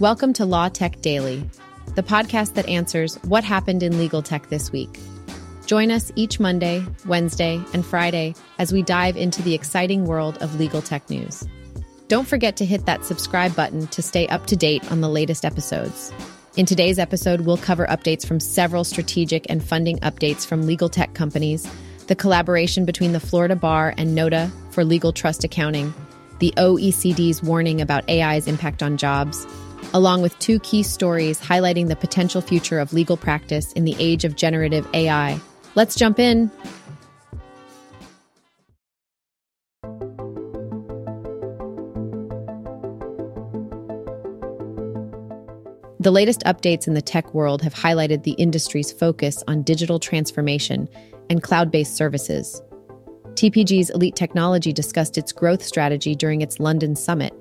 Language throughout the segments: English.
Welcome to Law Tech Daily, the podcast that answers what happened in legal tech this week. Join us each Monday, Wednesday, and Friday as we dive into the exciting world of legal tech news. Don't forget to hit that subscribe button to stay up to date on the latest episodes. In today's episode, we'll cover updates from several strategic and funding updates from legal tech companies, the collaboration between the Florida Bar and NOTA for legal trust accounting, the OECD's warning about AI's impact on jobs, along with two key stories highlighting the potential future of legal practice in the age of generative AI. Let's jump in. The latest updates in the tech world have highlighted the industry's focus on digital transformation and cloud based services. TPG's Elite Technology discussed its growth strategy during its London summit,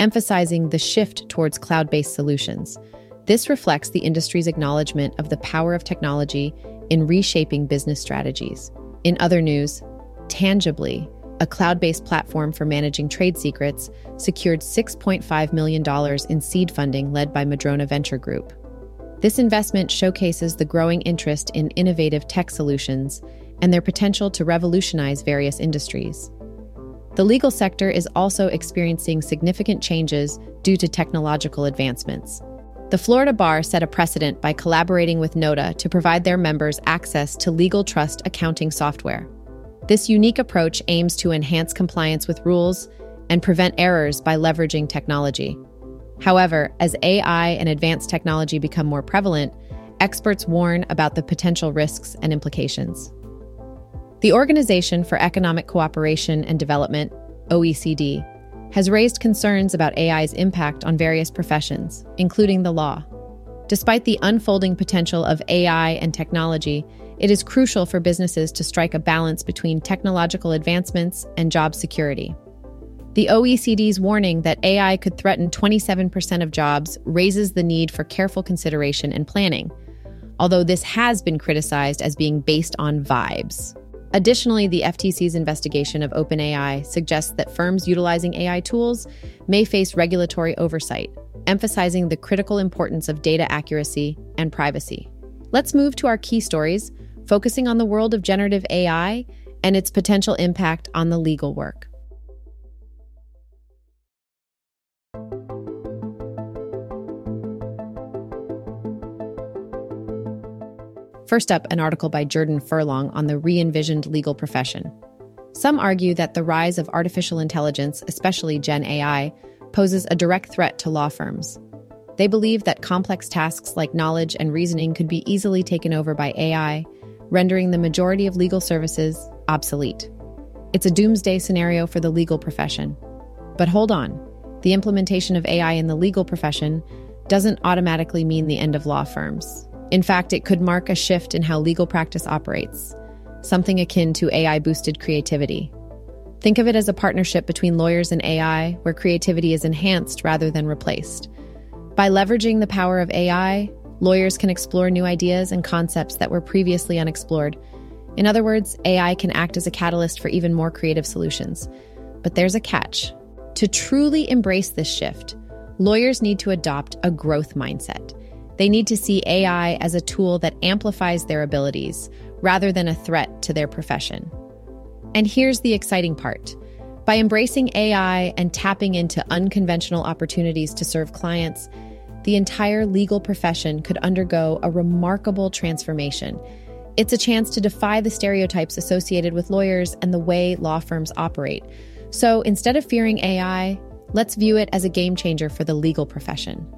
emphasizing the shift towards cloud based solutions. This reflects the industry's acknowledgement of the power of technology in reshaping business strategies. In other news, Tangibly, a cloud based platform for managing trade secrets, secured $6.5 million in seed funding led by Madrona Venture Group. This investment showcases the growing interest in innovative tech solutions and their potential to revolutionize various industries. The legal sector is also experiencing significant changes due to technological advancements. The Florida Bar set a precedent by collaborating with NOTA to provide their members access to legal trust accounting software. This unique approach aims to enhance compliance with rules and prevent errors by leveraging technology. However, as AI and advanced technology become more prevalent, experts warn about the potential risks and implications. The Organization for Economic Cooperation and Development, OECD, has raised concerns about AI's impact on various professions, including the law. Despite the unfolding potential of AI and technology, it is crucial for businesses to strike a balance between technological advancements and job security. The OECD's warning that AI could threaten 27% of jobs raises the need for careful consideration and planning, although this has been criticized as being based on vibes. Additionally, the FTC's investigation of OpenAI suggests that firms utilizing AI tools may face regulatory oversight, emphasizing the critical importance of data accuracy and privacy. Let's move to our key stories, focusing on the world of generative AI and its potential impact on the legal work. First up, an article by Jordan Furlong on the re envisioned legal profession. Some argue that the rise of artificial intelligence, especially Gen AI, poses a direct threat to law firms. They believe that complex tasks like knowledge and reasoning could be easily taken over by AI, rendering the majority of legal services obsolete. It's a doomsday scenario for the legal profession. But hold on the implementation of AI in the legal profession doesn't automatically mean the end of law firms. In fact, it could mark a shift in how legal practice operates, something akin to AI boosted creativity. Think of it as a partnership between lawyers and AI where creativity is enhanced rather than replaced. By leveraging the power of AI, lawyers can explore new ideas and concepts that were previously unexplored. In other words, AI can act as a catalyst for even more creative solutions. But there's a catch. To truly embrace this shift, lawyers need to adopt a growth mindset. They need to see AI as a tool that amplifies their abilities rather than a threat to their profession. And here's the exciting part. By embracing AI and tapping into unconventional opportunities to serve clients, the entire legal profession could undergo a remarkable transformation. It's a chance to defy the stereotypes associated with lawyers and the way law firms operate. So instead of fearing AI, let's view it as a game changer for the legal profession.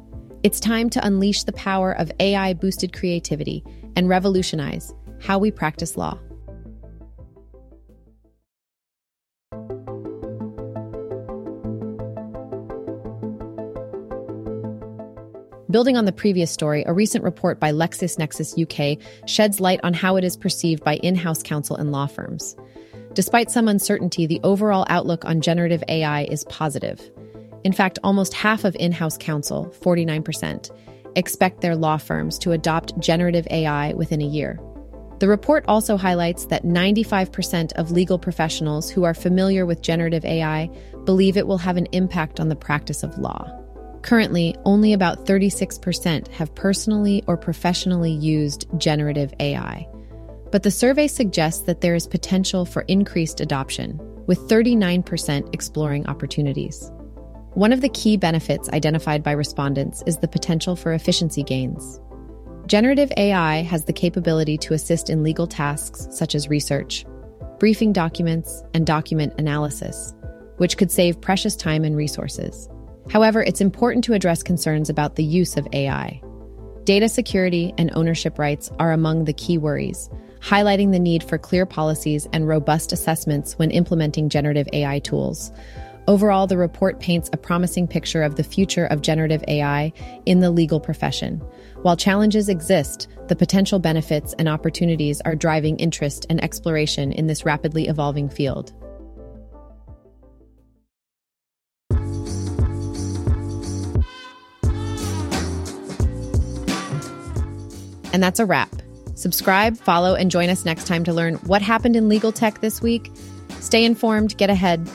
It's time to unleash the power of AI boosted creativity and revolutionize how we practice law. Building on the previous story, a recent report by LexisNexis UK sheds light on how it is perceived by in house counsel and law firms. Despite some uncertainty, the overall outlook on generative AI is positive. In fact, almost half of in house counsel, 49%, expect their law firms to adopt generative AI within a year. The report also highlights that 95% of legal professionals who are familiar with generative AI believe it will have an impact on the practice of law. Currently, only about 36% have personally or professionally used generative AI. But the survey suggests that there is potential for increased adoption, with 39% exploring opportunities. One of the key benefits identified by respondents is the potential for efficiency gains. Generative AI has the capability to assist in legal tasks such as research, briefing documents, and document analysis, which could save precious time and resources. However, it's important to address concerns about the use of AI. Data security and ownership rights are among the key worries, highlighting the need for clear policies and robust assessments when implementing generative AI tools. Overall, the report paints a promising picture of the future of generative AI in the legal profession. While challenges exist, the potential benefits and opportunities are driving interest and exploration in this rapidly evolving field. And that's a wrap. Subscribe, follow, and join us next time to learn what happened in legal tech this week. Stay informed, get ahead,